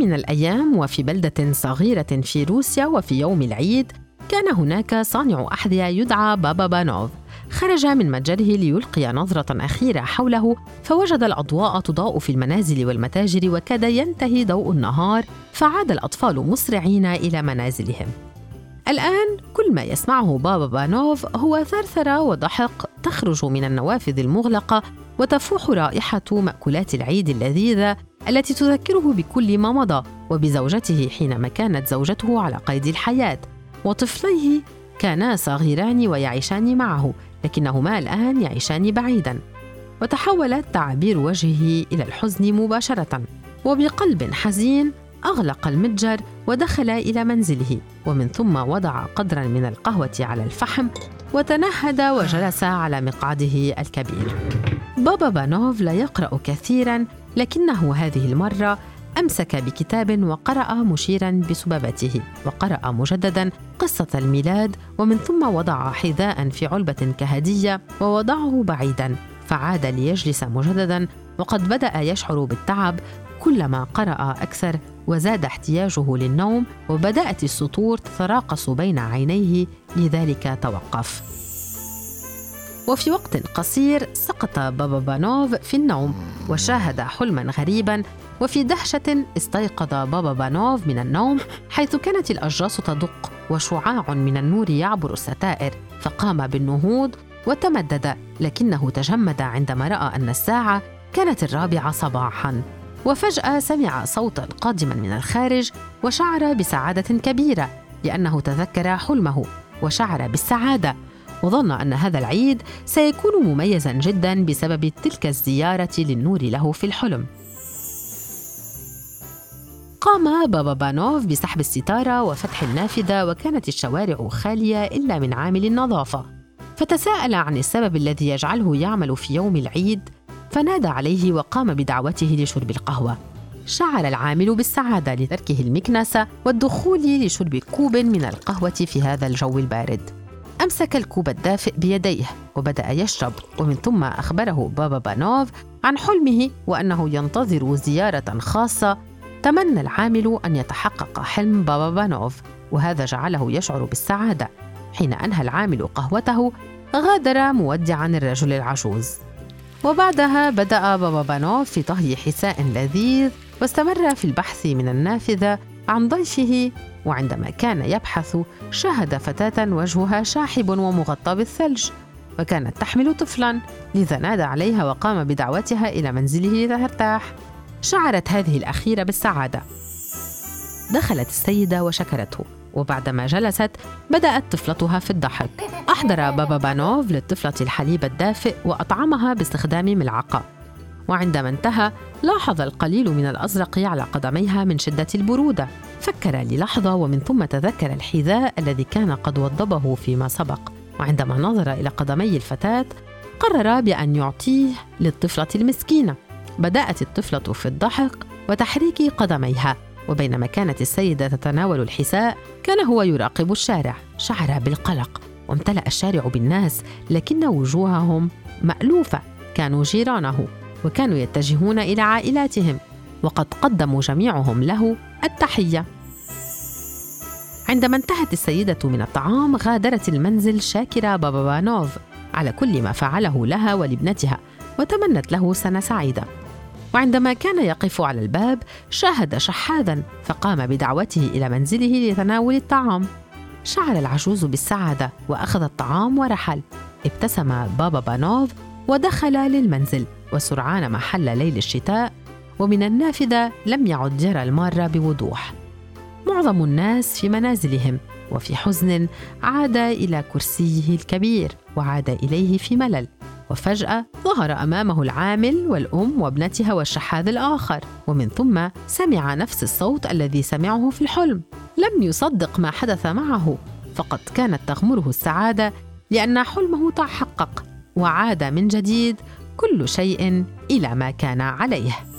من الأيام وفي بلدة صغيرة في روسيا وفي يوم العيد كان هناك صانع أحذية يدعى بابا بانوف. خرج من متجره ليلقي نظرة أخيرة حوله فوجد الأضواء تضاء في المنازل والمتاجر وكاد ينتهي ضوء النهار فعاد الأطفال مسرعين إلى منازلهم. الآن كل ما يسمعه بابا بانوف هو ثرثرة وضحك تخرج من النوافذ المغلقة وتفوح رائحة مأكولات العيد اللذيذة التي تذكره بكل ما مضى وبزوجته حينما كانت زوجته على قيد الحياة. وطفليه كانا صغيران ويعيشان معه لكنهما الآن يعيشان بعيدا. وتحولت تعابير وجهه إلى الحزن مباشرة. وبقلب حزين أغلق المتجر ودخل إلى منزله. ومن ثم وضع قدرا من القهوة على الفحم وتنهد وجلس على مقعده الكبير. بابا بانوف لا يقرأ كثيرا لكنه هذه المرة أمسك بكتاب وقرأ مشيرا بسبابته وقرأ مجددا قصة الميلاد ومن ثم وضع حذاء في علبة كهدية ووضعه بعيدا فعاد ليجلس مجددا وقد بدأ يشعر بالتعب كلما قرأ أكثر وزاد احتياجه للنوم وبدأت السطور تتراقص بين عينيه لذلك توقف. وفي وقت قصير سقط بابا بانوف في النوم وشاهد حلما غريبا وفي دهشة استيقظ بابا بانوف من النوم حيث كانت الأجراس تدق وشعاع من النور يعبر الستائر فقام بالنهوض وتمدد لكنه تجمد عندما رأى أن الساعة كانت الرابعة صباحا. وفجأة سمع صوتا قادما من الخارج وشعر بسعادة كبيرة لأنه تذكر حلمه وشعر بالسعادة. وظن أن هذا العيد سيكون مميزا جدا بسبب تلك الزيارة للنور له في الحلم. قام بابا بانوف بسحب الستارة وفتح النافذة وكانت الشوارع خالية إلا من عامل النظافة. فتساءل عن السبب الذي يجعله يعمل في يوم العيد فنادى عليه وقام بدعوته لشرب القهوة. شعر العامل بالسعادة لتركه المكنسة والدخول لشرب كوب من القهوة في هذا الجو البارد. أمسك الكوب الدافئ بيديه وبدأ يشرب ومن ثم أخبره بابا بانوف عن حلمه وأنه ينتظر زيارة خاصة تمنى العامل أن يتحقق حلم بابا بانوف وهذا جعله يشعر بالسعادة حين أنهى العامل قهوته غادر مودعا الرجل العجوز. وبعدها بدأ بابا بانوف في طهي حساء لذيذ واستمر في البحث من النافذة عن ضيفه وعندما كان يبحث شاهد فتاة وجهها شاحب ومغطى بالثلج وكانت تحمل طفلا لذا نادى عليها وقام بدعوتها إلى منزله لترتاح. شعرت هذه الأخيرة بالسعادة. دخلت السيدة وشكرته وبعدما جلست بدأت طفلتها في الضحك. أحضر بابا بانوف للطفلة الحليب الدافئ وأطعمها باستخدام ملعقة. وعندما انتهى لاحظ القليل من الأزرق على قدميها من شدة البرودة. فكر للحظة ومن ثم تذكر الحذاء الذي كان قد وضبه فيما سبق. وعندما نظر إلى قدمي الفتاة قرر بأن يعطيه للطفلة المسكينة. بدأت الطفلة في الضحك وتحريك قدميها. وبينما كانت السيدة تتناول الحساء كان هو يراقب الشارع. شعر بالقلق. وامتلأ الشارع بالناس لكن وجوههم مألوفة. كانوا جيرانه. وكانوا يتجهون إلى عائلاتهم وقد قدموا جميعهم له التحية. عندما انتهت السيدة من الطعام غادرت المنزل شاكرة بابا بانوف على كل ما فعله لها ولابنتها وتمنت له سنة سعيدة. وعندما كان يقف على الباب شاهد شحاذا فقام بدعوته إلى منزله لتناول الطعام. شعر العجوز بالسعادة وأخذ الطعام ورحل. ابتسم بابا بانوف ودخل للمنزل. وسرعان ما حل ليل الشتاء ومن النافذة لم يعد يرى الماره بوضوح. معظم الناس في منازلهم وفي حزن عاد إلى كرسيه الكبير وعاد إليه في ملل وفجأة ظهر أمامه العامل والأم وابنتها والشحاذ الآخر ومن ثم سمع نفس الصوت الذي سمعه في الحلم. لم يصدق ما حدث معه فقد كانت تغمره السعادة لأن حلمه تحقق وعاد من جديد كل شيء إلى ما كان عليه.